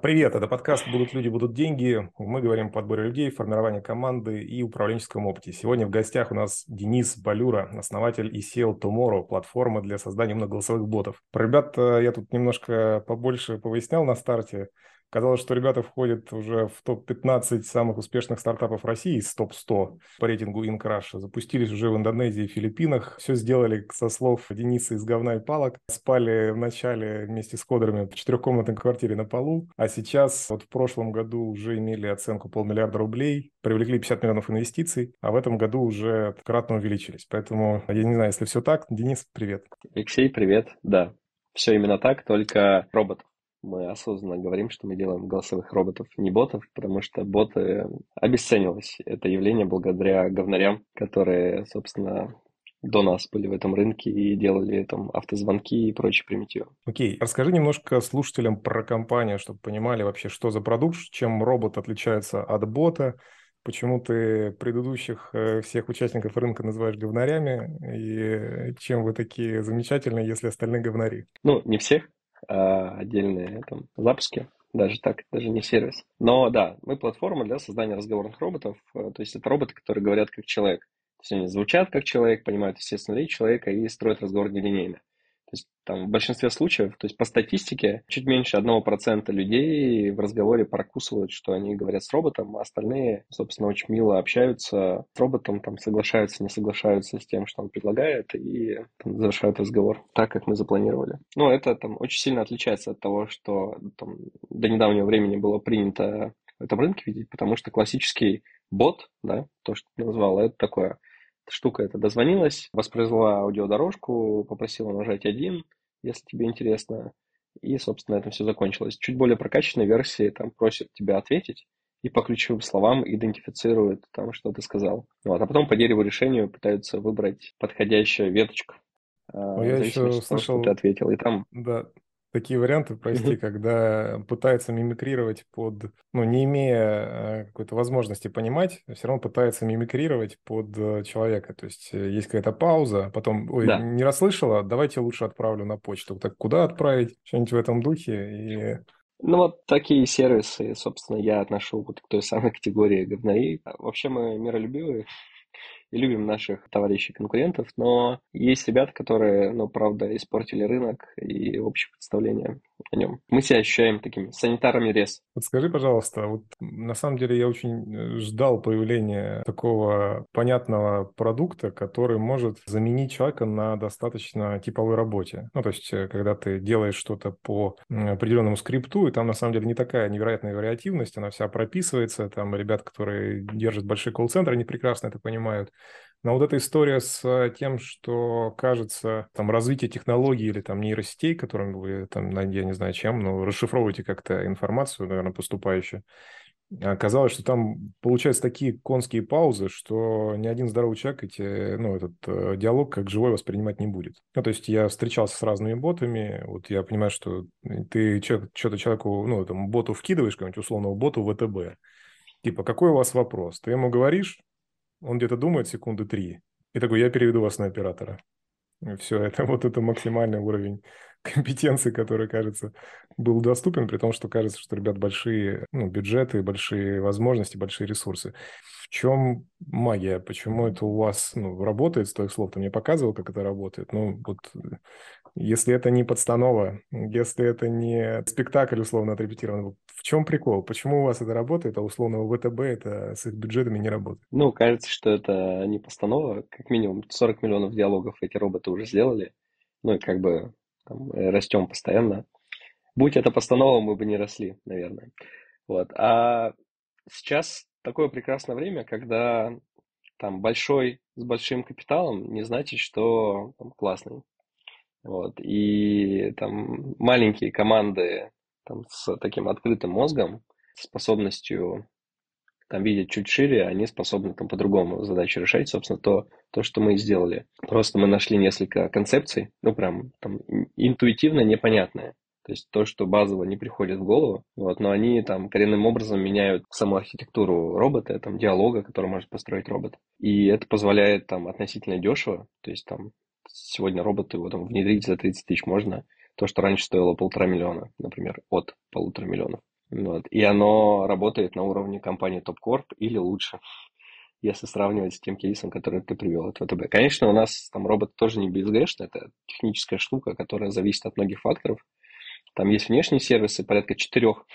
Привет, это подкаст «Будут люди, будут деньги». Мы говорим о подборе людей, формировании команды и управленческом опыте. Сегодня в гостях у нас Денис Балюра, основатель и SEO Tomorrow, платформа для создания многоголосовых ботов. Про ребят э, я тут немножко побольше повыяснял на старте. Казалось, что ребята входят уже в топ-15 самых успешных стартапов России из топ-100 по рейтингу InCrush. Запустились уже в Индонезии и Филиппинах. Все сделали, со слов Дениса, из говна и палок. Спали вначале вместе с кодерами в четырехкомнатной квартире на полу. А сейчас, вот в прошлом году уже имели оценку полмиллиарда рублей, привлекли 50 миллионов инвестиций, а в этом году уже кратно увеличились. Поэтому, я не знаю, если все так, Денис, привет. Алексей, привет. Да, все именно так, только робот мы осознанно говорим, что мы делаем голосовых роботов, не ботов, потому что боты обесценилось это явление благодаря говнарям, которые, собственно, до нас были в этом рынке и делали там автозвонки и прочие примитивы. Окей, okay. расскажи немножко слушателям про компанию, чтобы понимали вообще, что за продукт, чем робот отличается от бота, почему ты предыдущих э, всех участников рынка называешь говнарями, и чем вы такие замечательные, если остальные говнари? Ну, не всех, отдельные там, запуски, даже так, даже не сервис. Но да, мы платформа для создания разговорных роботов, э, то есть это роботы, которые говорят как человек. То есть они звучат как человек, понимают, естественно, речь человека и строят разговор нелинейно. То есть там в большинстве случаев, то есть по статистике, чуть меньше 1% людей в разговоре прокусывают, что они говорят с роботом, а остальные, собственно, очень мило общаются с роботом, там соглашаются, не соглашаются с тем, что он предлагает, и там, завершают разговор так, как мы запланировали. Но это там очень сильно отличается от того, что там, до недавнего времени было принято в этом рынке видеть, потому что классический бот, да, то, что ты назвал, это такое штука эта дозвонилась, воспроизвела аудиодорожку, попросила нажать один, если тебе интересно, и, собственно, на этом все закончилось. Чуть более прокачанной версии там просят тебя ответить, и по ключевым словам идентифицируют там, что ты сказал. Вот, а потом по дереву решению пытаются выбрать подходящую веточку. Ну, я еще слышал, того, ты ответил. И там да, такие варианты, прости, когда пытается мимикрировать под, ну, не имея э, какой-то возможности понимать, все равно пытается мимикрировать под э, человека. То есть э, есть какая-то пауза, потом, ой, да. не расслышала, давайте лучше отправлю на почту. Так куда отправить? Что-нибудь в этом духе. И ну вот такие сервисы, собственно, я отношу вот к той самой категории говнари. Вообще мы миролюбивые, и любим наших товарищей-конкурентов, но есть ребята, которые, ну, правда, испортили рынок и общее представление о нем. Мы себя ощущаем такими санитарами рез. Вот скажи, пожалуйста, вот на самом деле я очень э, ждал появления такого понятного продукта, который может заменить человека на достаточно типовой работе. Ну, то есть, э, когда ты делаешь что-то по определенному скрипту, и там на самом деле не такая невероятная вариативность, она вся прописывается, там ребят, которые держат большие колл-центры, они прекрасно это понимают. Но вот эта история с э, тем, что кажется, там, развитие технологий или там нейросетей, которыми вы, там, я не знаю чем, но расшифровываете как-то информацию, наверное, поступающую, оказалось, что там получаются такие конские паузы, что ни один здоровый человек эти, ну, этот э, диалог как живой воспринимать не будет. Ну, то есть я встречался с разными ботами, вот я понимаю, что ты что-то человеку, ну, этому боту вкидываешь, какому-нибудь условному боту ВТБ, типа, какой у вас вопрос? Ты ему говоришь, он где-то думает секунды три. И такой, я переведу вас на оператора. И все, это вот это максимальный уровень компетенции, который, кажется, был доступен, при том, что кажется, что, ребят, большие ну, бюджеты, большие возможности, большие ресурсы. В чем магия? Почему это у вас ну, работает, с твоих слов? Ты мне показывал, как это работает. Ну, вот если это не подстанова, если это не спектакль условно отрепетирован, в чем прикол? Почему у вас это работает, а условно у ВТБ это с их бюджетами не работает? Ну, кажется, что это не постанова. Как минимум 40 миллионов диалогов эти роботы уже сделали. Ну и как бы там, э, растем постоянно. Будь это постанова, мы бы не росли, наверное. Вот. А сейчас такое прекрасное время, когда там большой с большим капиталом не значит, что там, классный. Вот. И там маленькие команды там, с таким открытым мозгом, способностью там видеть чуть шире, они способны там по-другому задачу решать, собственно, то, то, что мы и сделали. Просто мы нашли несколько концепций, ну, прям там интуитивно непонятные. То есть то, что базово не приходит в голову, вот, но они там коренным образом меняют саму архитектуру робота, там диалога, который может построить робот. И это позволяет там относительно дешево, то есть там сегодня роботы его там внедрить за 30 тысяч можно, то, что раньше стоило полтора миллиона, например, от полутора миллионов. Вот. И оно работает на уровне компании TopCorp или лучше, если сравнивать с тем кейсом, который ты привел от ВТБ. Конечно, у нас там робот тоже не безгрешный, это техническая штука, которая зависит от многих факторов. Там есть внешние сервисы, порядка четырех,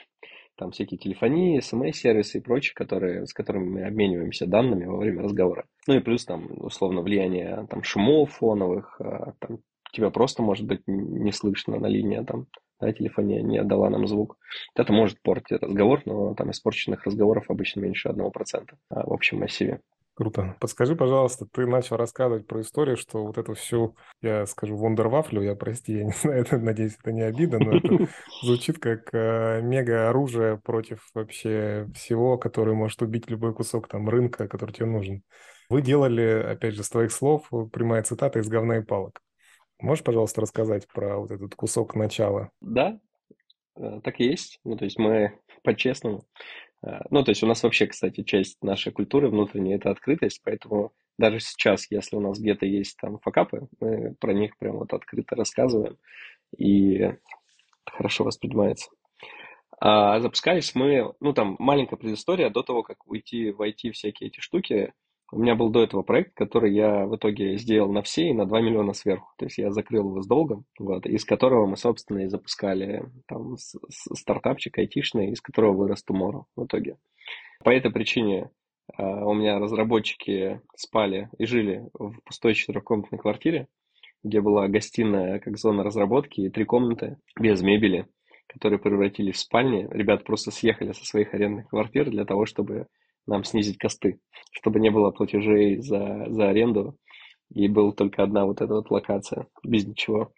там всякие телефонии, смс-сервисы и прочие, которые, с которыми мы обмениваемся данными во время разговора. Ну и плюс там, условно, влияние там, шумов фоновых, а, там, тебя просто, может быть, не слышно на линии, а там, да, телефония не отдала нам звук. Это может портить разговор, но там испорченных разговоров обычно меньше 1% а, в общем массиве. Круто. Подскажи, пожалуйста, ты начал рассказывать про историю, что вот эту всю, я скажу, вундервафлю, я прости, я не знаю, это, надеюсь, это не обида, но это звучит как э, мега-оружие против вообще всего, которое может убить любой кусок там рынка, который тебе нужен. Вы делали, опять же, с твоих слов, прямая цитата из говна и палок. Можешь, пожалуйста, рассказать про вот этот кусок начала? Да, э, так и есть. Ну, то есть мы по-честному Э, ну, то есть у нас вообще, кстати, часть нашей культуры внутренней – это открытость, поэтому даже сейчас, если у нас где-то есть там факапы, мы про них прям вот открыто рассказываем, и хорошо воспринимается. А запускались мы, ну, там маленькая предыстория до того, как уйти в IT всякие эти штуки. У меня был до этого проект, который я в итоге сделал на все и на 2 миллиона сверху. То есть я закрыл его с долгом, вот, из которого мы, собственно, и запускали там стартапчик айтишный, из которого вырос Tomorrow в итоге. По этой причине uh, у меня разработчики спали и жили в пустой четырехкомнатной квартире, где была гостиная как зона разработки и три комнаты без мебели, которые превратились в спальни. Ребята просто съехали со своих арендных квартир для того, чтобы нам снизить косты, чтобы не было платежей за, за аренду, и была только одна вот эта вот локация, без ничего,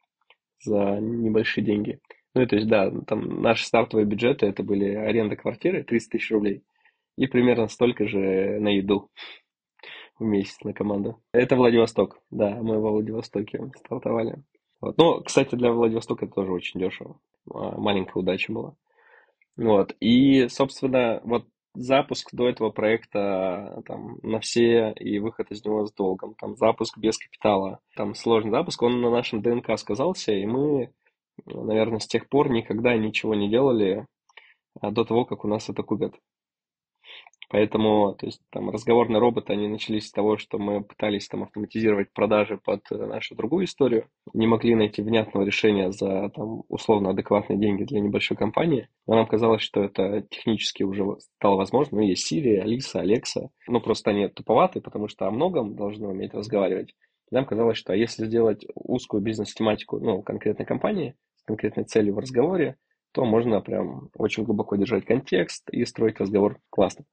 за небольшие деньги. Ну и то есть, да, там наши стартовые бюджеты, это были аренда квартиры, 30 тысяч рублей, и примерно столько же на еду в месяц на команду. Это Владивосток, да, мы во Владивостоке стартовали. Вот. Ну, кстати, для Владивостока это тоже очень дешево. А, маленькая удача была. Вот. И, собственно, вот запуск до этого проекта там, на все и выход из него с долгом, там запуск без капитала, там сложный запуск, он на нашем ДНК сказался, и мы, наверное, с тех пор никогда ничего не делали а до того, как у нас это купят. Поэтому, то есть, там, разговорные роботы, они начались с того, что мы пытались там автоматизировать продажи под нашу другую историю, не могли найти внятного решения за, там, условно адекватные деньги для небольшой компании, но нам казалось, что это технически уже стало возможно. Ну, есть Siri, Алиса, Алекса, ну, просто они туповаты, потому что о многом должны уметь разговаривать. Нам казалось, что если сделать узкую бизнес-тематику, ну, конкретной компании, с конкретной целью в разговоре, то можно прям очень глубоко держать контекст и строить разговор классно.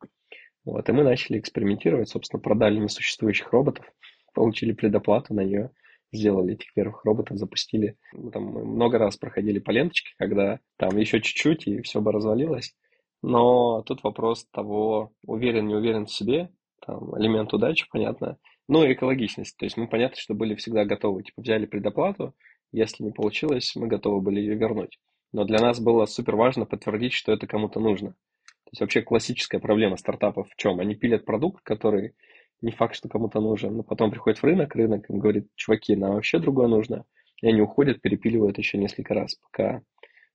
Вот, и мы начали экспериментировать, собственно, продали несуществующих роботов, получили предоплату на нее, сделали этих первых роботов, запустили. Мы там много раз проходили по ленточке, когда там еще чуть-чуть, и все бы развалилось. Но тут вопрос того, уверен, не уверен в себе, там, элемент удачи, понятно, ну и экологичность. То есть мы, понятно, что были всегда готовы, типа, взяли предоплату, если не получилось, мы готовы были ее вернуть. Но для нас было супер важно подтвердить, что это кому-то нужно есть вообще классическая проблема стартапов в чем? Они пилят продукт, который не факт, что кому-то нужен, но потом приходит в рынок, рынок им говорит, чуваки, нам вообще другое нужно. И они уходят, перепиливают еще несколько раз, пока,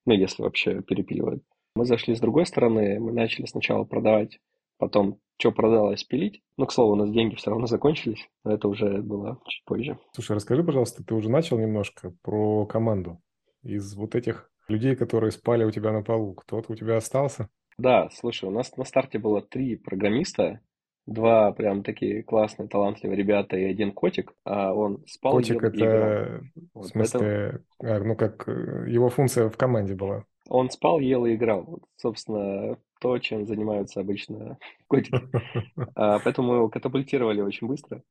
ну, если вообще перепиливают. Мы зашли с другой стороны, мы начали сначала продавать, потом, что продалось, пилить. Ну, к слову, у нас деньги все равно закончились, но это уже было чуть позже. Слушай, расскажи, пожалуйста, ты уже начал немножко про команду. Из вот этих людей, которые спали у тебя на полу, кто-то у тебя остался? Да, слушай, у нас на старте было три программиста, два прям такие классные, талантливые ребята и один котик, а он спал, Котик ел, это, в смысле, поэтому... а, ну как, э, его функция в команде была? Он спал, ел и играл. Вот, собственно, то, чем занимаются обычно котики. А, поэтому мы его катапультировали очень быстро.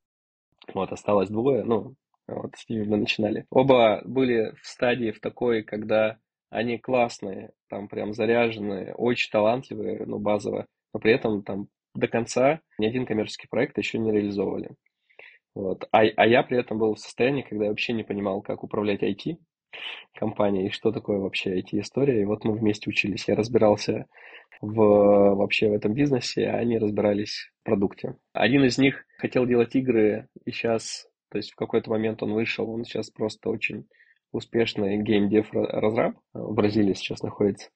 Вот, осталось двое, ну, вот с ними мы начинали. Оба были в стадии в такой, когда они классные, там прям заряженные, очень талантливые, ну, базово, но при этом там до конца ни один коммерческий проект еще не реализовывали. Вот. А, а я при этом был в состоянии, когда я вообще не понимал, как управлять IT компанией, и что такое вообще IT-история. И вот мы вместе учились. Я разбирался в, вообще в этом бизнесе, а они разбирались в продукте. Один из них хотел делать игры, и сейчас, то есть в какой-то момент он вышел, он сейчас просто очень успешный геймдев разраб в Бразилии сейчас находится.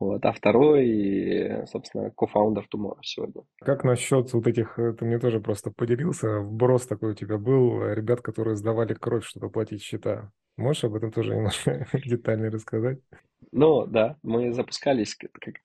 Вот, а второй, собственно, кофаундер Tomorrow сегодня. Как насчет вот этих, э, ты мне тоже просто поделился, вброс такой у тебя был, э, ребят, которые сдавали кровь, чтобы оплатить счета. Можешь об этом тоже немножко детальнее рассказать? Ну, да, мы запускались,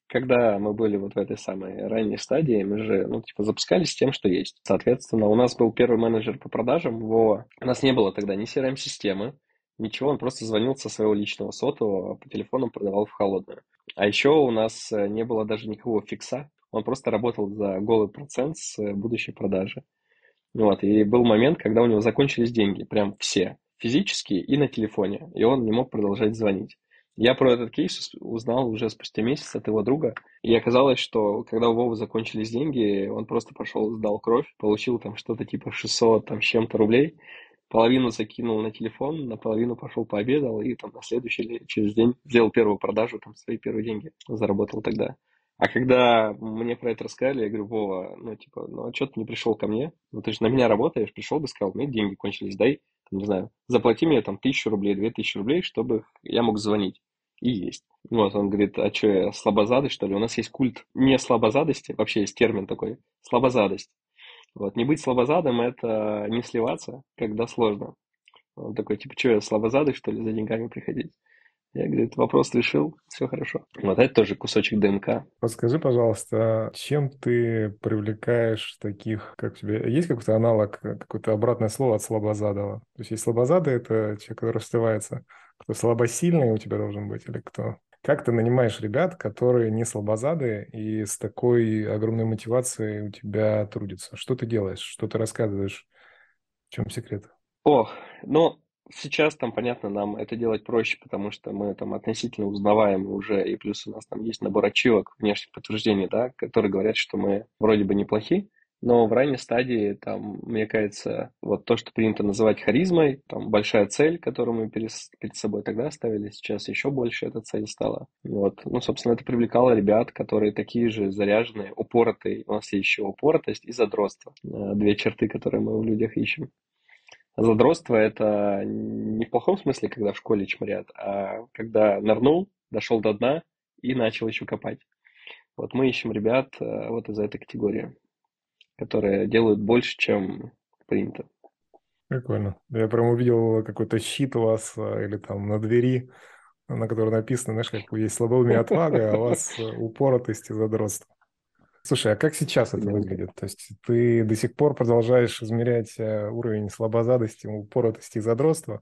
когда мы были вот в этой самой ранней стадии, мы же, ну, типа, запускались тем, что есть. Соответственно, у нас был первый менеджер по продажам, Вова. У нас не было тогда ни CRM-системы, ничего, он просто звонил со своего личного сотового, по телефону продавал в холодную. А еще у нас э, не было даже никакого фикса, он просто работал за голый процент с э, будущей продажи. Вот, и был момент, когда у него закончились деньги, прям все, физические и на телефоне, и он не мог продолжать звонить. Я про этот кейс узнал уже спустя месяц от его друга, и оказалось, что когда у Вовы закончились деньги, он просто пошел, сдал кровь, получил там что-то типа 600 там, с чем-то рублей, половину закинул на телефон, наполовину пошел пообедал, и там на следующий или через день сделал первую продажу, там свои первые деньги заработал тогда. А когда мне про это рассказали, я говорю, Вова, ну, типа, ну, а что ты не пришел ко мне? Ну, ты же на меня работаешь, пришел бы, сказал, меня деньги кончились, дай, не знаю, заплати мне там тысячу рублей, две тысячи рублей, чтобы я мог звонить. И есть. Вот, он говорит, а что, я слабозадый, что ли? У нас есть культ не слабозадости, вообще есть термин такой, слабозадость. Вот, не быть слабозадом – это не сливаться, когда сложно. Он такой, типа, что, я слабозадый, что ли, за деньгами приходить? Я, говорит, вопрос решил, все хорошо. Вот это тоже кусочек ДНК. Подскажи, пожалуйста, чем ты привлекаешь таких, как тебе, есть какой-то аналог, какое-то обратное слово от слабозадого? То есть есть слабозадый, это человек, который расстывается, кто слабосильный у тебя должен быть или кто? Как ты нанимаешь ребят, которые не слабозады и с такой огромной мотивацией у тебя трудятся? Что ты делаешь? Что ты рассказываешь? В чем секрет? Ох, ну, сейчас там, понятно, нам это делать проще, потому что мы там относительно узнаваемы уже, и плюс у нас там есть набор ачивок, внешних подтверждений, да, которые говорят, что мы вроде бы неплохи, но в ранней стадии, там, мне кажется, вот то, что принято называть харизмой, там, большая цель, которую мы перед, собой тогда ставили, сейчас еще больше эта цель стала. Вот. Ну, собственно, это привлекало ребят, которые такие же заряженные, упоротые. У нас есть еще упоротость и задротство. Э, две черты, которые мы в людях ищем. Задротство – это не в плохом смысле, когда в школе чморят, а когда нырнул, дошел до дна и начал еще копать. Вот мы ищем ребят э, вот из этой категории которые делают больше, чем принято. Прикольно. Я прям увидел какой-то щит у вас а, или там на двери, на которой написано, знаешь, как есть слабоумие отвага, а у вас э, упоротость и задротство. Слушай, а как сейчас это выглядит? То есть ты до сих пор продолжаешь измерять э, уровень слабозадости, упоротости и задротства?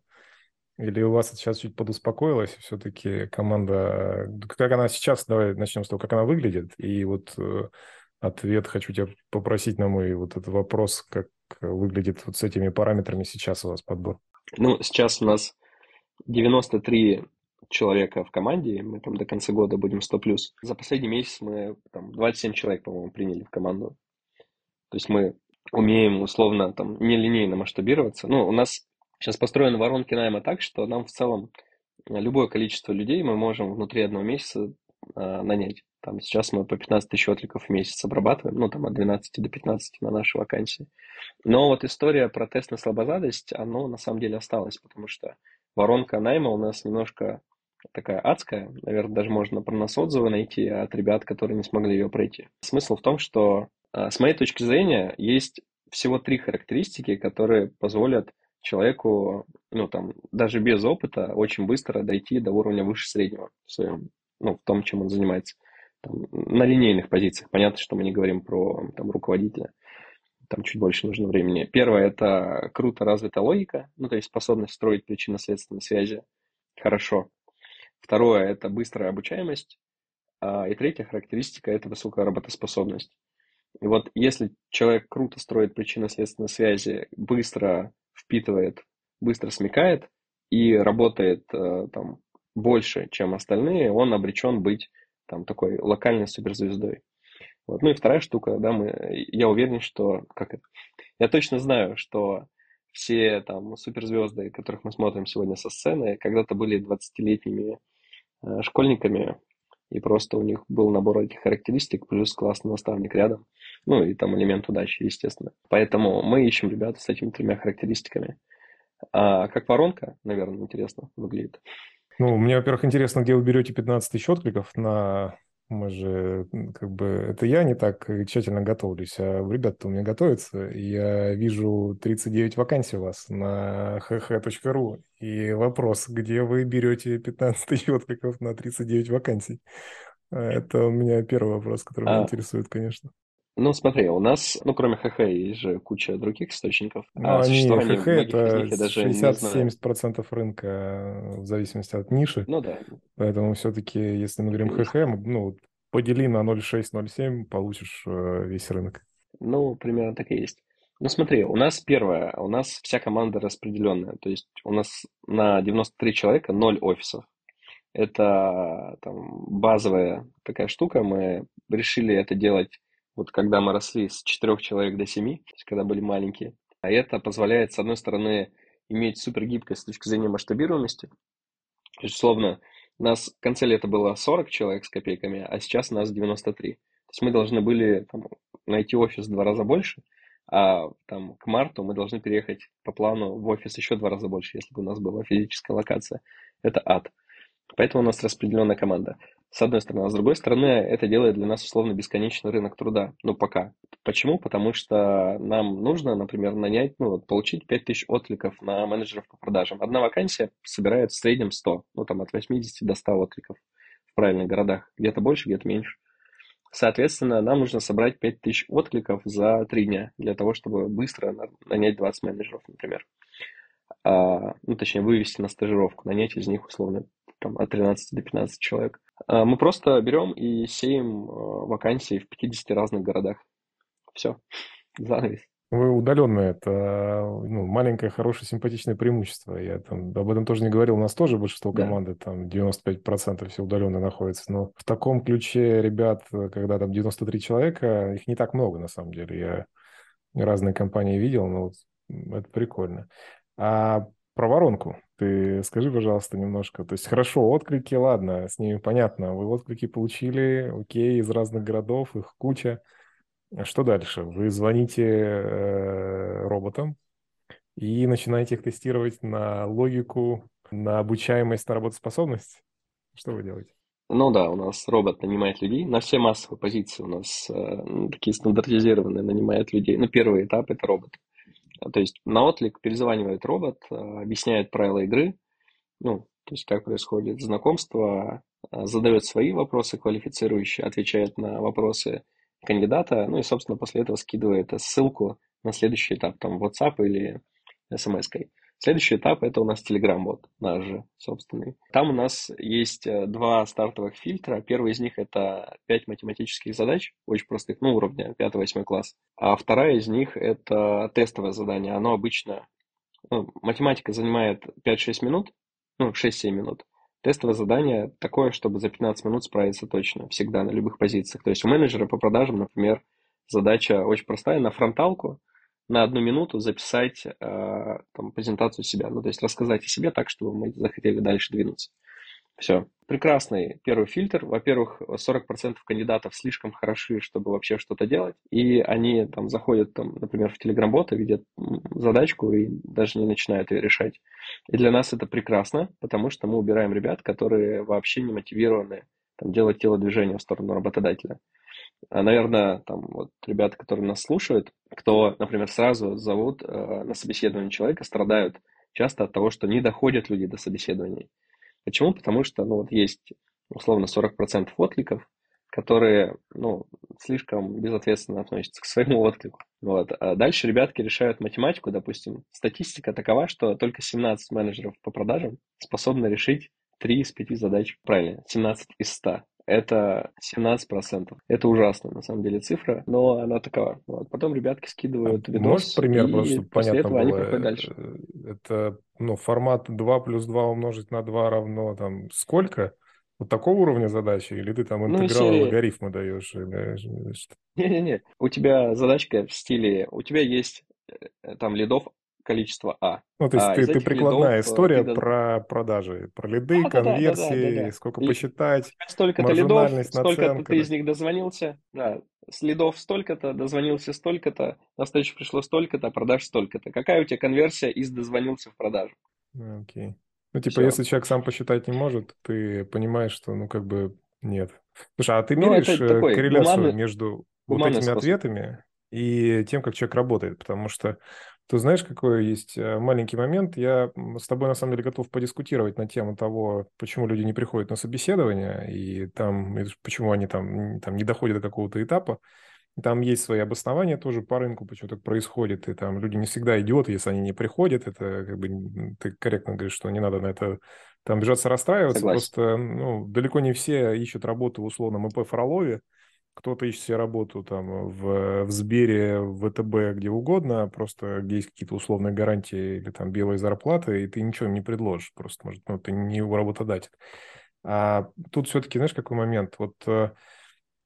Или у вас это сейчас чуть подуспокоилось, все-таки команда... Как она сейчас, давай начнем с того, как она выглядит, и вот э, ответ. Хочу тебя попросить на мой вот этот вопрос, как выглядит вот с этими параметрами сейчас у вас подбор. Ну, сейчас у нас 93 человека в команде, мы там до конца года будем 100+. плюс. За последний месяц мы там 27 человек, по-моему, приняли в команду. То есть мы умеем условно там нелинейно масштабироваться. Ну, у нас сейчас построены воронки найма так, что нам в целом любое количество людей мы можем внутри одного месяца э, нанять. Там сейчас мы по 15 тысяч откликов в месяц обрабатываем, ну, там от 12 до 15 на наши вакансии. Но вот история про тест на слабозадость, оно на самом деле осталось, потому что воронка найма у нас немножко такая адская. Наверное, даже можно про нас отзывы найти от ребят, которые не смогли ее пройти. Смысл в том, что а, с моей точки зрения есть всего три характеристики, которые позволят человеку, ну там, даже без опыта, очень быстро дойти до уровня выше среднего в своем, ну, в том, чем он занимается там, на линейных позициях. Понятно, что мы не говорим про там, руководителя. Там чуть больше нужно времени. Первое – это круто развита логика, ну, то есть способность строить причинно-следственные связи хорошо. Второе – это быстрая обучаемость. А, и третья характеристика – это высокая работоспособность. И вот если человек круто строит причинно-следственные связи, быстро впитывает, быстро смекает и работает э, там, больше, чем остальные, он обречен быть там такой локальной суперзвездой. Вот. Ну и вторая штука, да, мы, я уверен, что, как это, я точно знаю, что все там суперзвезды, которых мы смотрим сегодня со сцены, когда-то были 20-летними э, школьниками, и просто у них был набор этих характеристик, плюс классный наставник рядом, ну и там элемент удачи, естественно. Поэтому мы ищем ребят с этими тремя характеристиками. А как воронка, наверное, интересно выглядит. Ну, мне, во-первых, интересно, где вы берете 15 тысяч откликов на Мы же, как бы, это я не так тщательно готовлюсь, а ребята у меня готовятся. Я вижу 39 вакансий у вас на hh.ru. И вопрос, где вы берете 15 тысяч откликов на 39 вакансий? Это у меня первый вопрос, который а, меня интересует, конечно. Ну, смотри, у нас, ну, кроме ХХ, есть же куча других источников. Ну, а они, ХХ это 60-70% рынка в зависимости от ниши. Ну, да. Поэтому все-таки, если мы говорим ХХ, ну, подели на 0,6-0,7, получишь э, весь рынок. Ну, примерно так и есть. Ну, смотри, у нас первое, у нас вся команда распределенная. То есть у нас на 93 человека 0 офисов. Это там базовая такая штука. Мы решили это делать вот когда мы росли с 4 человек до 7, то есть когда были маленькие. А это позволяет, с одной стороны, иметь супергибкость с точки зрения масштабируемости. То есть, условно, у нас в конце лета было 40 человек с копейками, а сейчас нас 93. То есть мы должны были там, найти офис в два раза больше, а там, к марту мы должны переехать по плану в офис еще в два раза больше, если бы у нас была физическая локация. Это ад. Поэтому у нас распределенная команда. С одной стороны. А с другой стороны, это делает для нас условно бесконечный рынок труда. Ну, пока. Почему? Потому что нам нужно, например, нанять, ну, получить 5000 откликов на менеджеров по продажам. Одна вакансия собирает в среднем 100, ну, там, от 80 до 100 откликов в правильных городах. Где-то больше, где-то меньше. Соответственно, нам нужно собрать 5000 откликов за 3 дня для того, чтобы быстро нанять 20 менеджеров, например. А, ну, точнее, вывести на стажировку, нанять из них условно там, от 13 до 15 человек. А, мы просто берем и сеем а, вакансии в 50 разных городах. Все, занавес. Вы удаленно, это ну, маленькое, хорошее, симпатичное преимущество. Я там об этом тоже не говорил. У нас тоже большинство команды, да. там 95% все удаленно находится. Но в таком ключе ребят, когда там 93 человека, их не так много на самом деле. Я разные компании видел, но вот это прикольно. А про воронку ты скажи, пожалуйста, немножко. То есть хорошо, отклики, ладно, с ними понятно. Вы отклики получили, окей, из разных городов, их куча. А что дальше? Вы звоните э, роботам и начинаете их тестировать на логику, на обучаемость, на работоспособность? Что вы делаете? Ну да, у нас робот нанимает людей. На все массовые позиции у нас э, такие стандартизированные нанимает людей. Ну, первый этап – это робот. То есть на отлик перезванивает робот, э, объясняет правила игры, ну, то есть как происходит знакомство, э, задает свои вопросы квалифицирующие, отвечает на вопросы кандидата, ну и, собственно, после этого скидывает ссылку на следующий этап, там, WhatsApp или SMS-кой. Следующий этап это у нас Telegram бот, наш же собственный. Там у нас есть э, два стартовых фильтра. Первый из них это 5 математических задач, очень простых, ну, уровня 5-8 класс. А вторая из них это тестовое задание. Оно обычно, ну, математика занимает 5-6 минут, ну, 6-7 минут. Тестовое задание такое, чтобы за 15 минут справиться точно, всегда, на любых позициях. То есть у менеджера по продажам, например, задача очень простая, на фронталку – на одну минуту записать э, там, презентацию себя, ну, то есть рассказать о себе так, чтобы мы захотели дальше двинуться. Все. Прекрасный первый фильтр. Во-первых, 40% кандидатов слишком хороши, чтобы вообще что-то делать. И они там заходят, там, например, в Telegram-бот видят задачку и даже не начинают ее решать. И для нас это прекрасно, потому что мы убираем ребят, которые вообще не мотивированы там, делать телодвижение в сторону работодателя. А, наверное, там вот ребята, которые нас слушают, кто, например, сразу зовут э, на собеседование человека, страдают часто от того, что не доходят люди до собеседований. Почему? Потому что, ну, вот есть условно 40% откликов, которые, ну, слишком безответственно относятся к своему отклику. Вот. А дальше ребятки решают математику, допустим. Статистика такова, что только 17 менеджеров по продажам способны решить 3 из 5 задач правильно, 17 из 100 это 17%. Это ужасно, на самом деле, цифра, но она такова. Вот. Потом ребятки скидывают видос, Можешь пример, и просто, чтобы после понятно этого было? они проходят дальше. Э, это ну, формат 2 плюс 2 умножить на 2 равно там сколько? Вот такого уровня задачи? Или ты там интеграл ну, логарифмы даешь? Не-не-не, у тебя задачка в стиле, у тебя есть э, там лидов количество А. Ну, то есть а, ты, ты прикладная лидов, э, история ты... про продажи, про лиды, да, конверсии, да, да, да, да. сколько и посчитать, Столько-то лидов, столько-то ты из них дозвонился, да, с лидов столько-то, дозвонился столько-то, на встречу пришло столько-то, продаж столько-то. Какая у тебя конверсия из дозвонился в продажу? Окей. Ну, типа, Все. если человек сам посчитать не может, ты понимаешь, что, ну, как бы, нет. Слушай, а ты Ну, меряешь такой корреляцию гуманный, между вот этими способ. ответами и тем, как человек работает? Потому что ты знаешь, какой есть э, маленький момент. Я с тобой на самом деле готов подискутировать на тему того, почему люди не приходят на собеседование и там и почему они там, там не доходят до какого-то этапа. Там есть свои обоснования тоже по рынку, почему так происходит, и там люди не всегда идиоты, если они не приходят, это как бы ты корректно говоришь, что не надо на это там бежаться расстраиваться, Согласен. просто ну, далеко не все ищут работу в условном ИП Фролове, кто-то ищет себе работу там в, в Сбере, в ВТБ, где угодно, просто где есть какие-то условные гарантии или там белые зарплаты, и ты ничего не предложишь, просто, может, ну, ты не его работодатель. А тут все-таки, знаешь, какой момент? Вот э,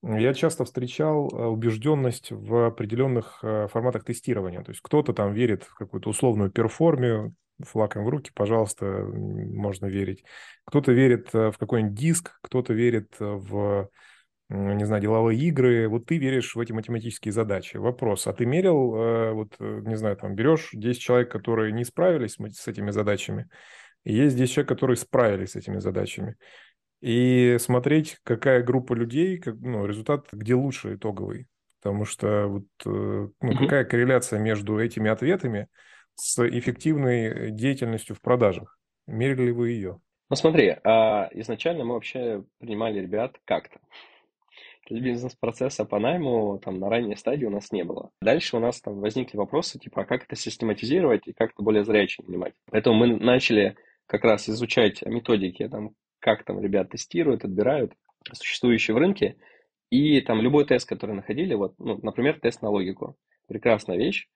я часто встречал э, убежденность в определенных э, форматах тестирования. То есть кто-то там верит в какую-то условную перформию, флаком в руки, пожалуйста, можно верить. Кто-то верит в какой-нибудь диск, кто-то верит в, не знаю, деловые игры. Вот ты веришь в эти математические задачи. Вопрос, а ты мерил, вот, не знаю, там берешь 10 человек, которые не справились с этими задачами, и есть 10 человек, которые справились с этими задачами и смотреть, какая группа людей, как, ну, результат, где лучше итоговый. Потому что вот, э, ну, Мгм. какая корреляция между этими ответами с эффективной деятельностью в продажах? Мерили ли вы ее? Ну смотри, а, изначально мы вообще принимали ребят как-то. Бизнес-процесса по найму там на ранней стадии у нас не было. Дальше у нас там возникли вопросы, типа, а как это систематизировать и как это более зряче нанимать. Поэтому мы начали как раз изучать методики, там, как там ребят тестируют, отбирают существующие в рынке. И там любой тест, который находили, вот, ну, например, тест на логику. Прекрасная вещь,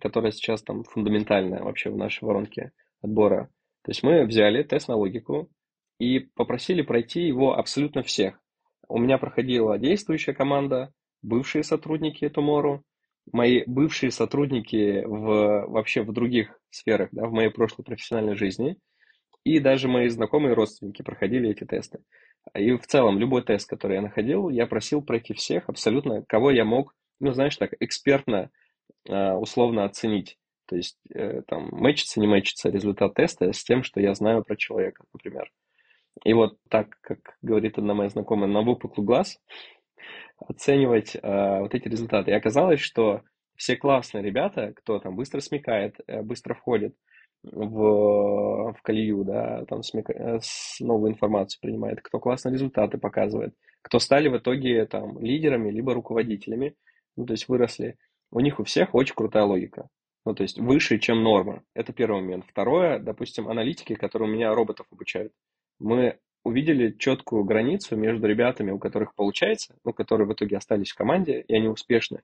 которая сейчас там фундаментальная вообще в нашей воронке отбора. То есть мы взяли тест на логику и попросили пройти его абсолютно всех. У меня проходила действующая команда, бывшие сотрудники Tomorrow, мои бывшие сотрудники в, вообще в других сферах, да, в моей прошлой профессиональной жизни – и даже мои знакомые родственники проходили эти тесты. И в целом, любой тест, который я находил, я просил пройти всех, абсолютно, кого я мог, ну, знаешь, так, экспертно, а, условно оценить. То есть, э, там, мэчится, не мэчится результат теста с тем, что я знаю про человека, например. И вот так, как говорит одна моя знакомая, на выпуклый глаз оценивать э, вот эти результаты. И оказалось, что все классные ребята, кто там быстро смекает, э, быстро входит, в, в колею, да, там смека, э, с новую информацию принимает, кто классные результаты показывает, кто стали в итоге там лидерами либо руководителями, ну, то есть выросли. У них у всех очень крутая логика. Ну, то есть выше, чем норма. Это первый момент. Второе, допустим, аналитики, которые у меня роботов обучают. Мы увидели четкую границу между ребятами, у которых получается, ну, которые в итоге остались в команде, и они успешны,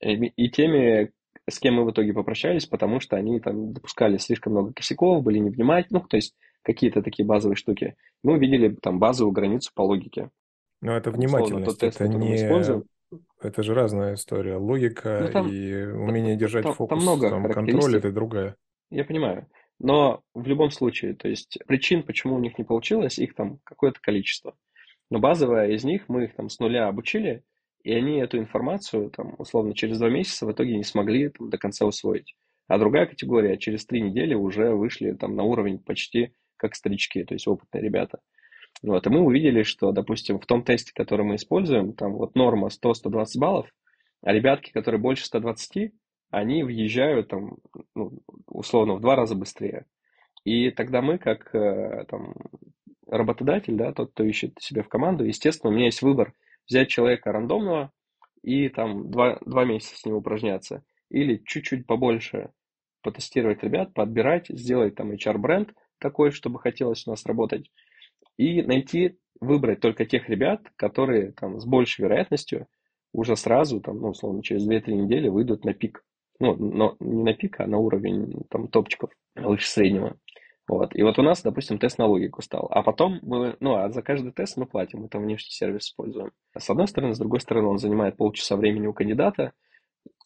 и теми, с кем мы в итоге попрощались, потому что они там допускали слишком много косяков, были невнимательны, ну, то есть какие-то такие базовые штуки. Мы увидели там базовую границу по логике. Но это Там, внимательность, тест, это не... используем. Это же разная история. Логика Ну, там, и умение держать там, там фокус, много там контроль, это другая. я понимаю. Но в любом случае, то есть причин, почему у них не получилось, их там какое-то количество. Но базовая из них, мы их там с нуля обучили, и они эту информацию, там, условно, через два месяца в итоге не смогли там, до конца усвоить. А другая категория через три недели уже вышли там, на уровень почти как старички, то есть опытные ребята. Вот, и мы увидели, что, допустим, в том тесте, который мы используем, там вот норма 100-120 баллов, а ребятки, которые больше 120, они въезжают там, ну, условно, в два раза быстрее. И тогда мы, как э, там, работодатель, да, тот, кто ищет себя в команду, естественно, у меня есть выбор – взять человека рандомного и там два, два месяца с ним упражняться. Или чуть-чуть побольше потестировать ребят, подбирать, сделать там HR-бренд такой, чтобы хотелось у нас работать. И найти, выбрать только тех ребят, которые там с большей вероятностью уже сразу, там, ну, условно, через 2-3 недели выйдут на пик. Ну, но не на пик, а на уровень там топчиков выше среднего. Вот. И вот у нас, допустим, тест на логику стал. А потом мы, ну, а за каждый тест мы платим, мы там внешний сервис используем. С одной стороны, с другой стороны, он занимает полчаса времени у кандидата,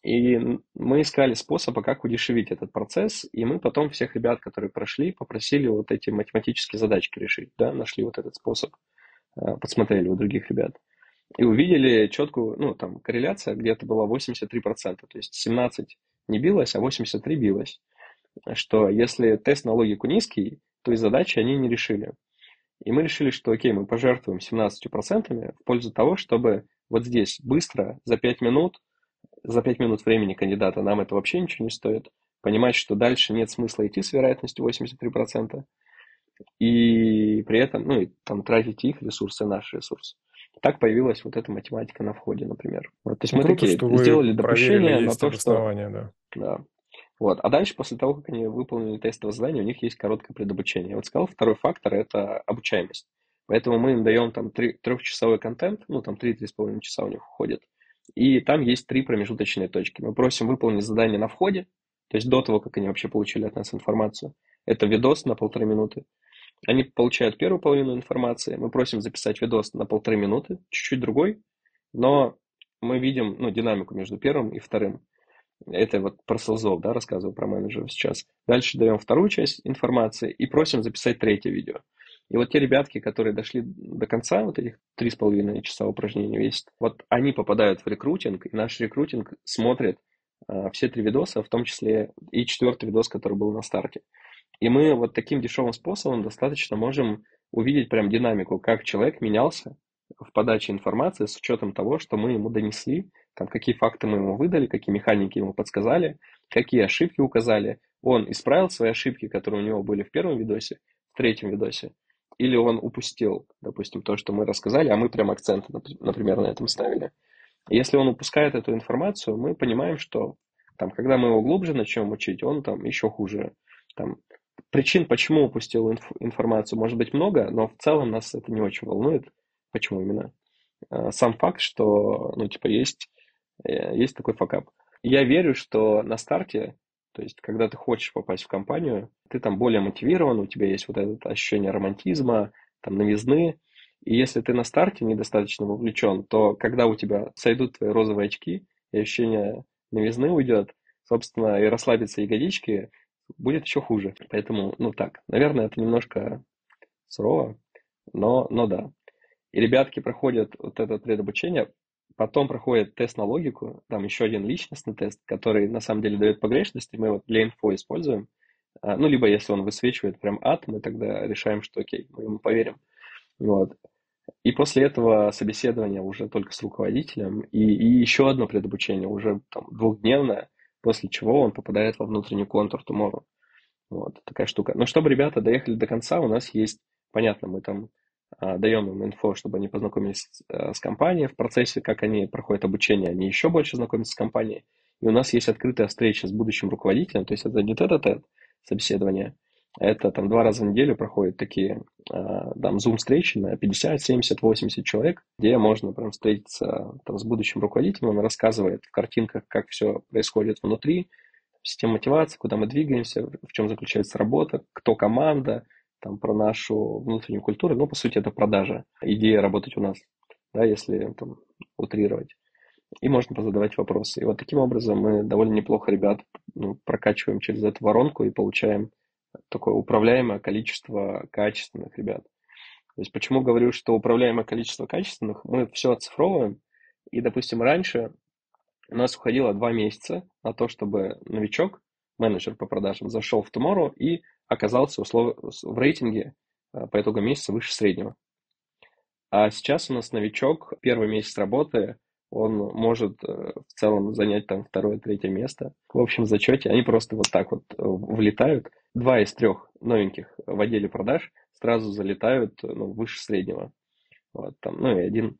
и мы искали способ, как удешевить этот процесс, и мы потом всех ребят, которые прошли, попросили вот эти математические задачки решить, да, нашли вот этот способ, э, подсмотрели у других ребят. И увидели четкую, ну, там, корреляция где-то была 83%, то есть 17 не билось, а 83 билось что если тест на логику низкий, то и задачи они не решили. И мы решили, что окей, мы пожертвуем 17% в пользу того, чтобы вот здесь быстро, за 5 минут, за 5 минут времени кандидата нам это вообще ничего не стоит, понимать, что дальше нет смысла идти с вероятностью 83%, и при этом, ну, и там тратить их ресурсы, наши ресурсы. Так появилась вот эта математика на входе, например. Вот, то есть ну, мы круто, такие что сделали допущение на то, что... Да. да. Вот. А дальше, после того, как они выполнили тестовое задание, у них есть короткое предобучение. Я вот сказал, второй фактор – это обучаемость. Поэтому мы им даем там трехчасовой контент, ну, там три-три с половиной часа у них уходит. И там есть три промежуточные точки. Мы просим выполнить задание на входе, то есть до того, как они вообще получили от нас информацию. Это видос на полторы минуты. Они получают первую половину информации, мы просим записать видос на полторы минуты, чуть-чуть другой, но мы видим ну, динамику между первым и вторым. Это вот про селзов, да, рассказываю про менеджеров сейчас. Дальше даем вторую часть информации и просим записать третье видео. И вот те ребятки, которые дошли до конца, вот этих три с половиной часа упражнений весит, вот они попадают в рекрутинг, и наш рекрутинг смотрит э, все три видоса, в том числе и четвертый видос, который был на старте. И мы вот таким дешевым способом достаточно можем увидеть прям динамику, как человек менялся в подаче информации с учетом того, что мы ему донесли, там, какие факты мы ему выдали, какие механики ему подсказали, какие ошибки указали. Он исправил свои ошибки, которые у него были в первом видосе, в третьем видосе, или он упустил, допустим, то, что мы рассказали, а мы прям акценты, например, на этом ставили. Если он упускает эту информацию, мы понимаем, что там, когда мы его глубже начнем учить, он там еще хуже. Там, причин, почему упустил инф- информацию, может быть много, но в целом нас это не очень волнует. Почему именно? А, сам факт, что, ну, типа, есть, э, есть такой факап. Я верю, что на старте то есть, когда ты хочешь попасть в компанию, ты там более мотивирован, у тебя есть вот это ощущение романтизма, там, новизны. И если ты на старте недостаточно вовлечен, то когда у тебя сойдут твои розовые очки, и ощущение новизны уйдет, собственно, и расслабятся ягодички, будет еще хуже. Поэтому, ну так, наверное, это немножко сурово, но, но да. И ребятки проходят вот это предобучение, Потом проходит тест на логику, там еще один личностный тест, который на самом деле дает погрешности, мы вот для инфо используем. А, ну, либо если он высвечивает прям ад, мы тогда решаем, что окей, мы ему поверим. Вот. И после этого собеседование уже только с руководителем, и, и еще одно предобучение, уже там, двухдневное, после чего он попадает во внутренний контур Tomorrow. Вот, такая штука. Но чтобы ребята доехали до конца, у нас есть, понятно, мы там а, даем им инфо, чтобы они познакомились э, с компанией. В процессе, как они проходят обучение, они еще больше знакомятся с компанией. И у нас есть открытая встреча с будущим руководителем, то есть это не тет-а-тет собеседование, это там два раза в неделю проходят такие а, там зум-встречи на 50, 70, 80 человек, где можно прям встретиться там, с будущим руководителем, он рассказывает в картинках, как все происходит внутри, система мотивации, куда мы двигаемся, в чем заключается работа, кто команда, там, про нашу внутреннюю культуру, но по сути это продажа, идея работать у нас, да, если там, утрировать. И можно позадавать вопросы. И вот таким образом мы довольно неплохо ребят ну, прокачиваем через эту воронку и получаем такое управляемое количество качественных ребят. То есть почему говорю, что управляемое количество качественных, мы все оцифровываем, и, допустим, раньше у нас уходило два месяца на то, чтобы новичок, менеджер по продажам, зашел в Tomorrow и оказался услов... в рейтинге э, по итогам месяца выше среднего. А сейчас у нас новичок, первый месяц работы, он может э, в целом занять там второе, третье место. В общем зачете они просто вот так вот э, влетают. Два из трех новеньких в отделе продаж сразу залетают ну, выше среднего. Вот, там, ну и один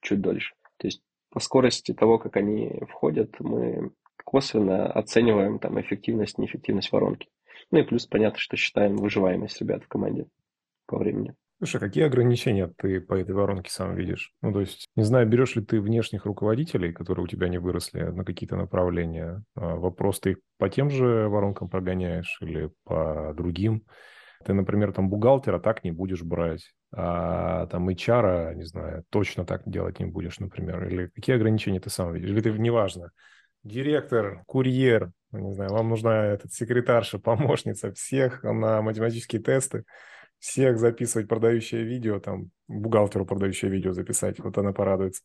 чуть дольше. То есть по скорости того, как они входят, мы косвенно оцениваем там эффективность, неэффективность воронки. Ну и плюс понятно, что считаем выживаемость ребят в команде по времени. Слушай, какие ограничения ты по этой воронке сам видишь? Ну, то есть, не знаю, берешь ли ты внешних руководителей, которые у тебя не выросли на какие-то направления? А, вопрос, ты их по тем же воронкам прогоняешь или по другим? Ты, например, там бухгалтера так не будешь брать, а там HR, не знаю, точно так делать не будешь, например. Или какие ограничения ты сам видишь? Или ты, неважно, директор, курьер, ну, не знаю, вам нужна этот секретарша, помощница всех на математические тесты, всех записывать продающее видео, там, бухгалтеру продающее видео записать, вот она порадуется.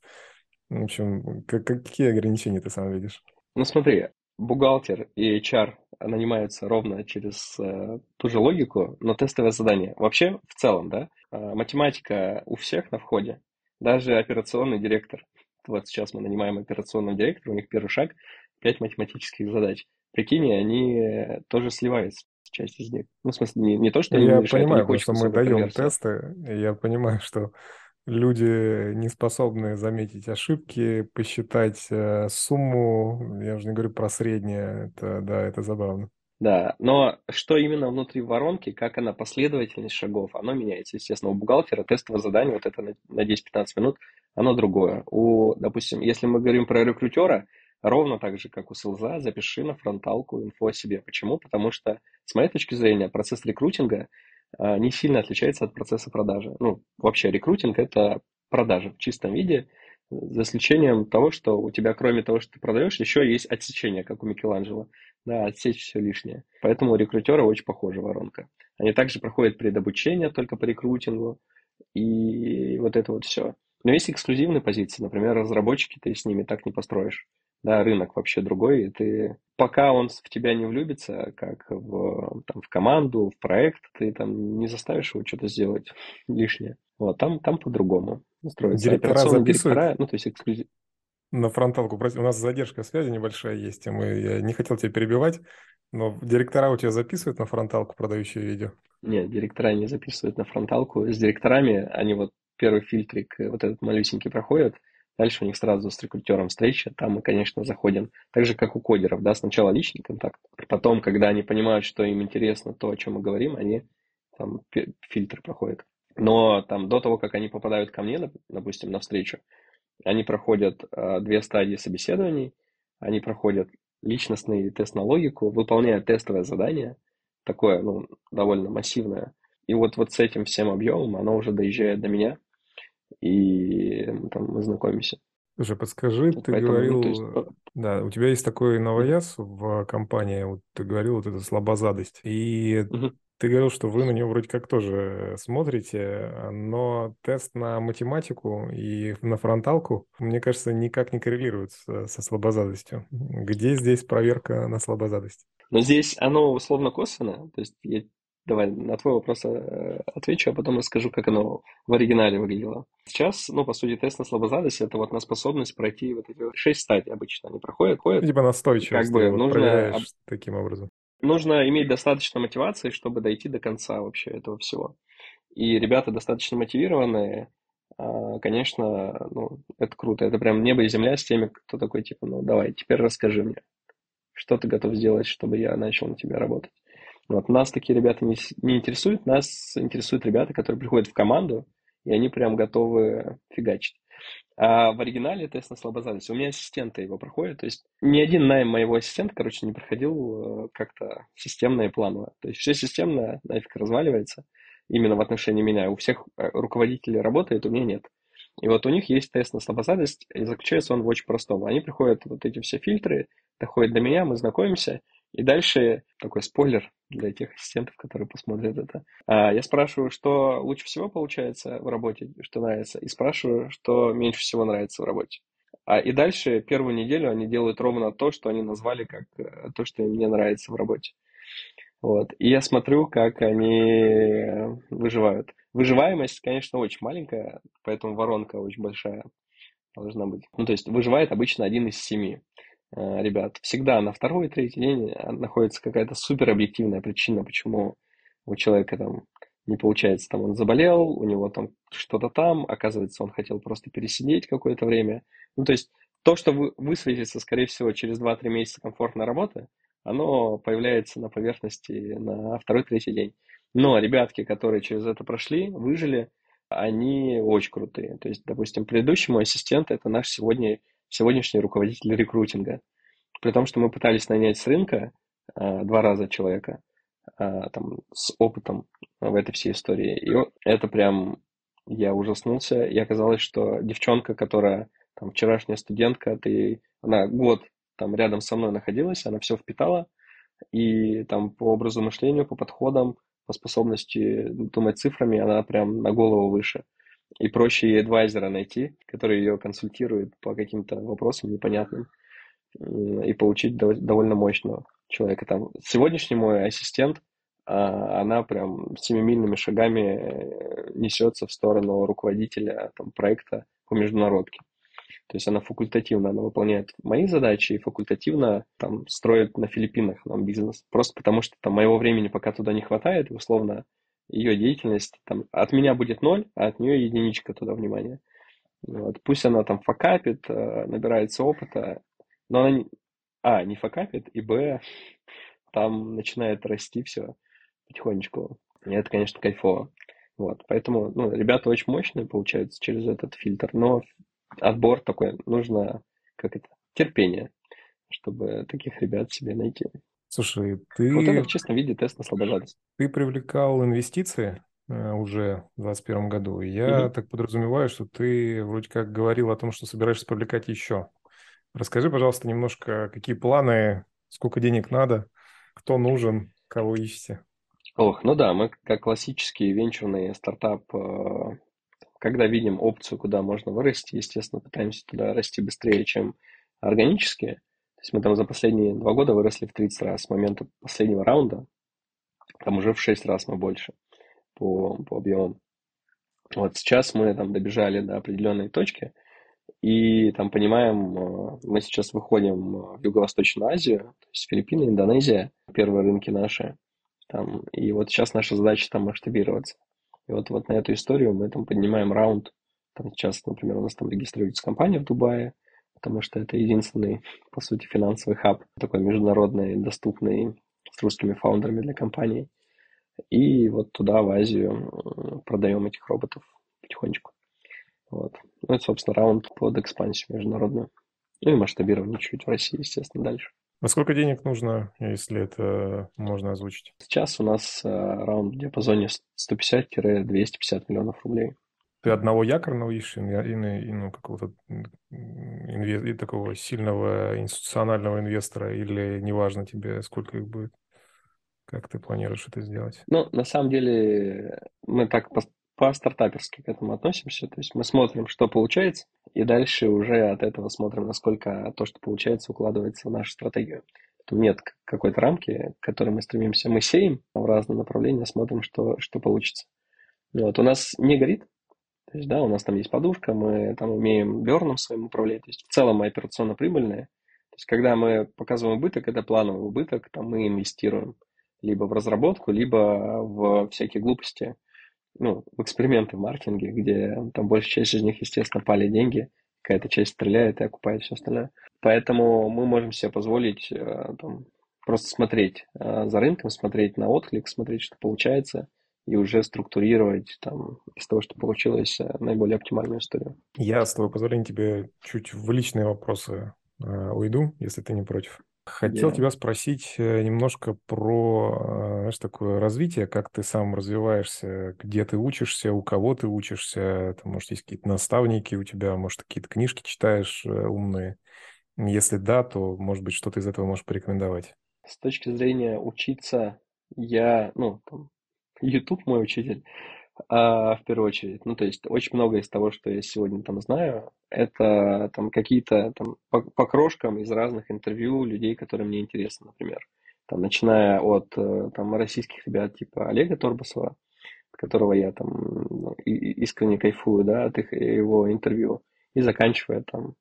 В общем, как, какие ограничения ты сам видишь? Ну смотри, бухгалтер и HR нанимаются ровно через э, ту же логику, но тестовое задание. Вообще, в целом, да, э, математика у всех на входе, даже операционный директор. Вот сейчас мы нанимаем операционного директора, у них первый шаг – 5 математических задач. Прикинь, они тоже сливаются часть из них. Ну, в смысле, не, не то, что я понимаю, потому что мы даем тесты, я понимаю, что люди не способны заметить ошибки, посчитать э, сумму. Я уже не говорю про среднее. Это, да, это забавно. Да, но что именно внутри воронки, как она последовательность шагов, оно меняется. Естественно, у бухгалтера тестовое задание, вот это на 10-15 минут, оно другое. У, допустим, если мы говорим про рекрутера, ровно так же, как у селза, запиши на фронталку инфо о себе. Почему? Потому что, с моей точки зрения, процесс рекрутинга а, не сильно отличается от процесса продажи. Ну, вообще рекрутинг – это продажа в чистом виде, за исключением того, что у тебя, кроме того, что ты продаешь, еще есть отсечение, как у Микеланджело. Да, отсечь все лишнее. Поэтому у рекрутера очень похожа воронка. Они также проходят предобучение только по рекрутингу, и вот это вот все. Но есть эксклюзивные позиции, например, разработчики, ты с ними так не построишь да, рынок вообще другой, и ты, пока он в тебя не влюбится, как в, там, в команду, в проект, ты там не заставишь его что-то сделать лишнее. Вот, там, там по-другому строится. Директора записывают? Директора, ну, то есть эксклюзив. На фронталку, у нас задержка связи небольшая есть, и мы, я не хотел тебя перебивать, но директора у тебя записывают на фронталку продающие видео? Нет, директора не записывают на фронталку. С директорами они вот первый фильтрик, вот этот малюсенький проходят, Дальше у них сразу с рекрутером встреча, там мы, конечно, заходим, так же, как у кодеров, да, сначала личный контакт, потом, когда они понимают, что им интересно то, о чем мы говорим, они там фильтр проходят. Но там до того, как они попадают ко мне, допустим, на встречу, они проходят э, две стадии собеседований, они проходят личностный тест на логику, выполняют тестовое задание, такое, ну, довольно массивное. И вот, вот с этим всем объемом оно уже доезжает до меня, и там мы знакомимся. Слушай, подскажи, вот ты поэтому, говорил, ну, есть... да, у тебя есть такой новояз в компании, вот ты говорил, вот эта слабозадость, и угу. ты говорил, что вы на него вроде как тоже смотрите, но тест на математику и на фронталку, мне кажется, никак не коррелирует со, со слабозадостью. Где здесь проверка на слабозадость? Но здесь оно условно косвенно, то есть я Давай на твой вопрос э, отвечу, а потом расскажу, как оно в оригинале выглядело. Сейчас, ну, по сути, тест на слабозадость – это вот на способность пройти вот эти шесть стадий обычно они проходят. ходят. Типа настойчивость. Как бы вот нужно... таким образом. Нужно иметь достаточно мотивации, чтобы дойти до конца вообще этого всего. И ребята достаточно мотивированные, а, конечно, ну, это круто. Это прям небо и земля с теми, кто такой, типа, ну, давай, теперь расскажи мне, что ты готов сделать, чтобы я начал на тебя работать. Вот, нас такие ребята не, не интересуют, нас интересуют ребята, которые приходят в команду, и они прям готовы фигачить. А в оригинале тест на слабозадность. У меня ассистенты его проходят. То есть ни один найм моего ассистента, короче, не проходил э, как-то системно и планово. То есть все системно нафиг разваливается именно в отношении меня. У всех э, руководителей работает, у меня нет. И вот у них есть тест на слабозадность, и заключается он в очень простом. Они приходят вот эти все фильтры, доходят до меня, мы знакомимся, и дальше такой спойлер для тех ассистентов, которые посмотрят это. А, я спрашиваю, что лучше всего получается в работе, что нравится, и спрашиваю, что меньше всего нравится в работе. А, и дальше первую неделю они делают ровно то, что они назвали как э, то, что им не нравится в работе. Вот. И я смотрю, как они выживают. Выживаемость, конечно, очень маленькая, поэтому воронка очень большая должна быть. Ну, то есть выживает обычно один из семи. Э, ребят. Всегда на второй и третий день э, находится какая-то супер объективная причина, почему у человека там не получается, там он заболел, у него там что-то там, оказывается, он хотел просто пересидеть какое-то время. Ну, то есть то, что вы, высветится, скорее всего, через 2-3 месяца комфортной работы, оно появляется на поверхности на второй-третий день. Но ребятки, которые через это прошли, выжили, они очень крутые. То есть, допустим, предыдущий мой ассистент – это наш сегодня сегодняшний руководитель рекрутинга. При том, что мы пытались нанять с рынка а, два раза человека а, там, с опытом в этой всей истории. И это прям я ужаснулся. И оказалось, что девчонка, которая там вчерашняя студентка, ты, она год там рядом со мной находилась, она все впитала, и там по образу мышления, по подходам, по способности думать цифрами, она прям на голову выше и проще ей адвайзера найти, который ее консультирует по каким-то вопросам непонятным. и получить довольно мощного человека. Там сегодняшний мой ассистент, а, она прям семимильными шагами э, несется в сторону руководителя там, проекта по международке. То есть она факультативно, она выполняет мои задачи и факультативно там строит на Филиппинах нам бизнес. Просто потому что там моего времени пока туда не хватает, условно ее деятельность там от меня будет ноль, а от нее единичка туда внимания. Вот. Пусть она там факапит, э, набирается опыта, но она, а, не факапит, и, б, там начинает расти все потихонечку. И это, конечно, кайфово. Вот, поэтому, ну, ребята очень мощные получаются через этот фильтр, но отбор такой, нужно, как это, терпение, чтобы таких ребят себе найти. Слушай, ты... Вот это в чистом виде тест на слабожадность. Ты привлекал инвестиции э, уже в 2021 году. Я угу. так подразумеваю, что ты вроде как говорил о том, что собираешься привлекать еще. Расскажи, пожалуйста, немножко, какие планы, сколько денег надо, кто нужен, кого ищете? Ох, ну да, мы как классический венчурный стартап, э, когда видим опцию, куда можно вырасти, естественно, пытаемся туда расти быстрее, чем органически. То есть мы там за последние два года выросли в 30 раз с момента последнего раунда. Там уже в 6 раз мы больше по, по объемам. Вот сейчас мы там добежали до определенной точки, и там понимаем, э, мы сейчас выходим в Юго-Восточную Азию, то есть Филиппины, Индонезия, первые рынки наши. Там, и вот сейчас наша задача там масштабироваться. И вот, вот на эту историю мы там поднимаем раунд. Там сейчас, например, у нас там регистрируется компания в Дубае, потому что это единственный, по сути, финансовый хаб, такой международный, доступный с русскими фаундерами для компании. И вот туда, в Азию, продаем этих роботов потихонечку. Вот. Ну, это, собственно, раунд под экспансию международную. Ну и масштабирование чуть в России, естественно, дальше. А сколько денег нужно, если это можно озвучить? Сейчас у нас э, раунд в диапазоне 150-250 миллионов рублей. Ты одного якорного ищешь или ну, какого-то инве... такого сильного институционального инвестора, или неважно тебе, сколько их будет? Как ты планируешь это сделать? Ну, на самом деле, мы так по-стартаперски к этому относимся. То есть мы смотрим, что получается, и дальше уже от этого смотрим, насколько то, что получается, укладывается в нашу стратегию. Там нет какой-то рамки, к которой мы стремимся. Мы сеем в разные направления, смотрим, что, что получится. Вот. У нас не горит. То есть, да, у нас там есть подушка, мы там умеем берном своим управлять. То есть, в целом мы операционно прибыльные. То есть, когда мы показываем убыток, это плановый убыток, там мы инвестируем либо в разработку, либо в всякие глупости, ну, в эксперименты в маркетинге, где там большая часть из них, естественно, пали деньги, какая-то часть стреляет и окупает все остальное. Поэтому мы можем себе позволить э, там, просто смотреть э, за рынком, смотреть на отклик, смотреть, что получается, и уже структурировать там из того, что получилось, э, наиболее оптимальную историю. Я, с твоего позволения, тебе чуть в личные вопросы уйду, если ты не против. Хотел yeah. тебя спросить э, немножко про, э, знаешь, такое развитие, как ты сам развиваешься, где ты учишься, у кого ты учишься, там, может, есть какие-то наставники у тебя, может, какие-то книжки читаешь э, умные. Если да, то, может быть, что-то из этого можешь порекомендовать. С точки зрения учиться, я, ну, там, YouTube мой учитель, а, в первую очередь. Ну, то есть очень много из того, что я сегодня там знаю, это там какие-то там по, по крошкам из разных интервью людей, которые мне интересны, например. Там, начиная от э, там, российских ребят типа Олега Торбасова, которого я там ну, искренне кайфую, да, от их, его интервью, и заканчивая там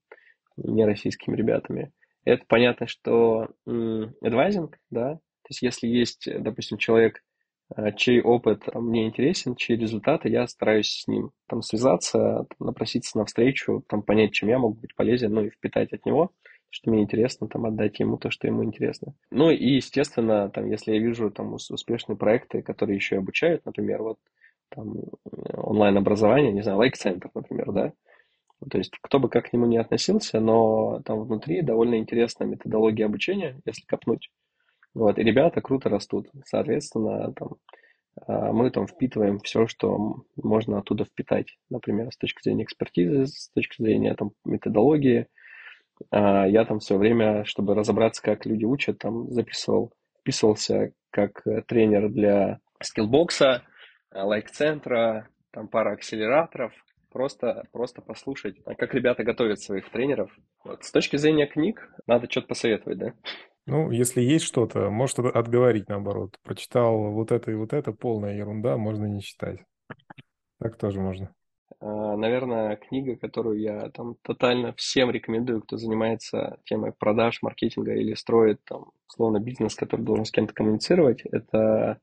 нероссийскими ребятами. Это понятно, что адвайзинг, да, то есть если есть, допустим, человек, чей опыт мне интересен, чьи результаты, я стараюсь с ним там связаться, там, напроситься на встречу, там, понять, чем я могу быть полезен, ну и впитать от него, что мне интересно, там, отдать ему то, что ему интересно. Ну и, естественно, там, если я вижу там успешные проекты, которые еще и обучают, например, вот там онлайн-образование, не знаю, лайк-центр, например, да, то есть кто бы как к нему не относился, но там внутри довольно интересная методология обучения, если копнуть. Вот, и ребята круто растут. Соответственно, там, а, мы там впитываем все, что можно оттуда впитать. Например, с точки зрения экспертизы, с точки зрения там, методологии. А, я там все время, чтобы разобраться, как люди учат, там записывал, вписывался как э, тренер для скиллбокса, лайк-центра, там пара акселераторов, просто, просто послушать, как ребята готовят своих тренеров. Вот. С точки зрения книг, надо что-то посоветовать, да? Ну, если есть что-то, может отговорить наоборот. Прочитал вот это и вот это, полная ерунда, можно не читать. Так тоже можно. А, наверное, книга, которую я там тотально всем рекомендую, кто занимается темой продаж, маркетинга или строит там, словно бизнес, который должен с кем-то коммуницировать, это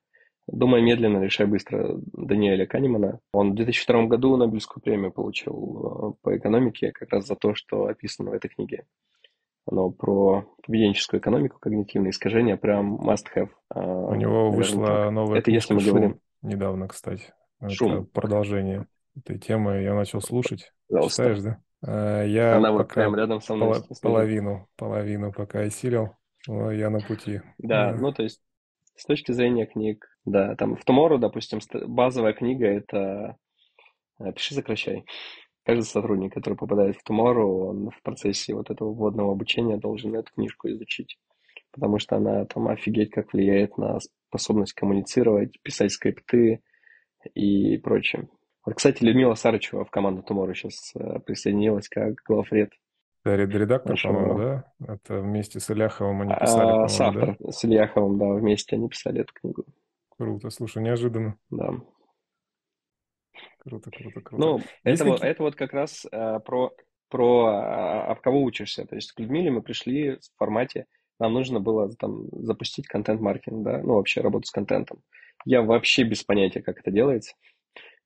«Думай медленно, решай быстро» Даниэля Канемана. Он в 2002 году Нобелевскую премию получил а, по экономике как раз за то, что описано в этой книге. Оно про поведенческую экономику, когнитивные искажения, прям must have. А, У него вышла новая Это если мы говорим. Недавно, кстати. Шум. Это продолжение этой темы. Я начал слушать. Пожалуйста. Читаешь, да? А, я Она вот прям рядом со мной. Пол- половину, половину пока осилил. Но я на пути. Да, ну то есть с точки зрения книг, да, там в Tomorrow, допустим, базовая книга это э, «Пиши, сокращай». Каждый сотрудник, который попадает в Tomorrow, он в процессе вот этого вводного обучения должен эту книжку изучить, потому что она там офигеть как влияет на способность коммуницировать, писать скрипты и прочее. Вот, кстати, Людмила Сарычева в команду Tomorrow сейчас э, присоединилась как главред. Да, редактор, Нашего... по-моему, да? Это вместе с Ильяховым они писали, а, С автор, да? с Ильяховым, да, вместе они писали эту книгу. Круто, слушай, неожиданно. Да. Круто, круто, круто. Ну, это, вот, это вот как раз а, про, про а, а в кого учишься. То есть к Людмиле мы пришли в формате, нам нужно было там запустить контент-маркетинг, да, ну, вообще работу с контентом. Я вообще без понятия, как это делается.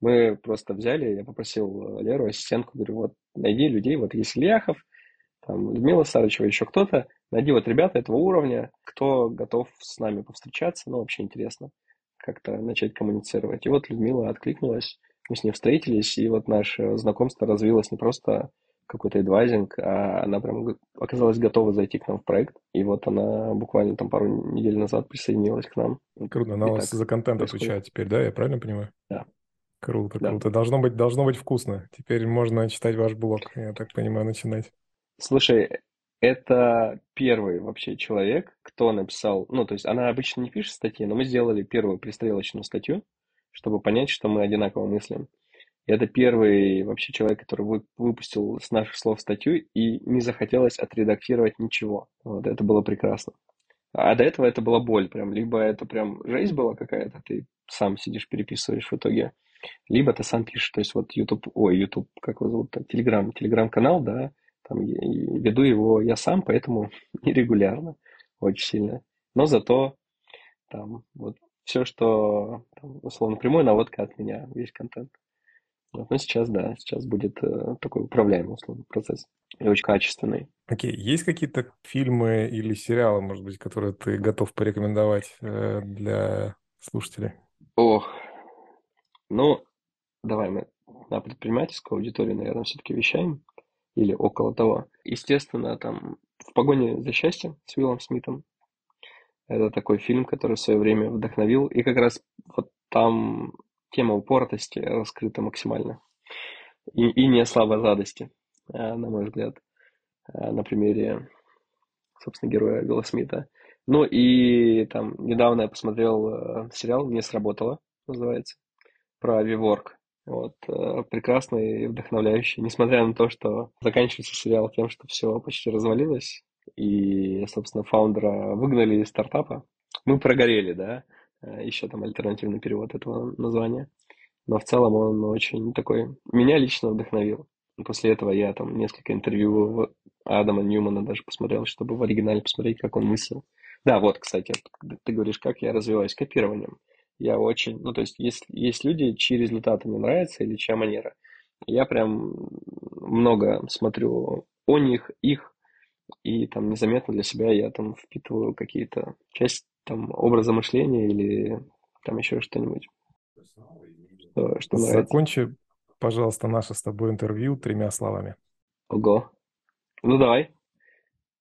Мы просто взяли, я попросил Леру, ассистентку, говорю, вот найди людей, вот есть Ильяхов, там, Людмила Сарычева, еще кто-то, найди вот ребята этого уровня, кто готов с нами повстречаться, ну, вообще интересно как-то начать коммуницировать. И вот Людмила откликнулась, мы с ней встретились, и вот наше знакомство развилось не просто какой-то адвайзинг, а она прям оказалась готова зайти к нам в проект. И вот она буквально там пару недель назад присоединилась к нам. Круто, она вас за контент происходит. отвечает теперь, да? Я правильно понимаю? Да. Круто, да. круто. Должно быть, должно быть вкусно. Теперь можно читать ваш блог, я так понимаю, начинать. Слушай, это первый вообще человек, кто написал, ну, то есть она обычно не пишет статьи, но мы сделали первую пристрелочную статью, чтобы понять, что мы одинаково мыслим. И это первый вообще человек, который выпустил с наших слов статью и не захотелось отредактировать ничего. Вот это было прекрасно. А до этого это была боль прям. Либо это прям жизнь была какая-то, ты сам сидишь, переписываешь в итоге, либо ты сам пишешь. То есть вот YouTube, ой, YouTube, как его зовут, Telegram, Telegram-канал, да, там веду его я сам, поэтому нерегулярно, очень сильно. Но зато там вот все, что там, условно прямой наводка от меня, весь контент. Вот, но сейчас, да, сейчас будет э, такой управляемый условно процесс и очень качественный. Окей, okay. есть какие-то фильмы или сериалы, может быть, которые ты готов порекомендовать э, для слушателей? Ох, ну, давай мы на предпринимательскую аудиторию, наверное, все-таки вещаем или около того. Естественно, там «В погоне за счастьем» с Уиллом Смитом. Это такой фильм, который в свое время вдохновил. И как раз вот там тема упоротости раскрыта максимально. И, и не слабозадости, э, на мой взгляд, э, на примере, собственно, героя Уилла Смита. Ну и там недавно я посмотрел э, сериал «Не сработало», называется, про Виворк. Вот, прекрасный и вдохновляющий, несмотря на то, что заканчивается сериал тем, что все почти развалилось, и, собственно, фаундера выгнали из стартапа. Мы прогорели, да, э, еще там альтернативный перевод этого названия. Но в целом он очень такой, меня лично вдохновил. После этого я там несколько интервью Адама Ньюмана даже посмотрел, чтобы в оригинале посмотреть, как он мыслил. Да, вот, кстати, ты говоришь, как я развиваюсь копированием я очень, ну, то есть есть, есть люди, чьи результаты мне нравятся или чья манера. Я прям много смотрю о них, их, и там незаметно для себя я там впитываю какие-то часть там образа мышления или там еще что-нибудь. Что, что Закончи, пожалуйста, наше с тобой интервью тремя словами. Ого. Ну давай.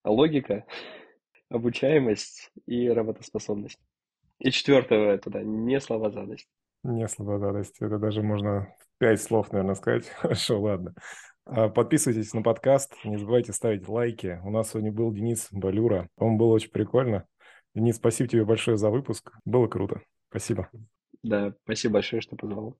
Логика, обучаемость и работоспособность. И четвертое туда, не словозадость. Не словозадость. Это даже можно пять слов, наверное, сказать. Хорошо, ладно. А, подписывайтесь на подкаст, не забывайте ставить лайки. У нас сегодня был Денис Балюра. Он был очень прикольно. Денис, спасибо тебе большое за выпуск. Было круто. Спасибо. Да, спасибо большое, что позвал.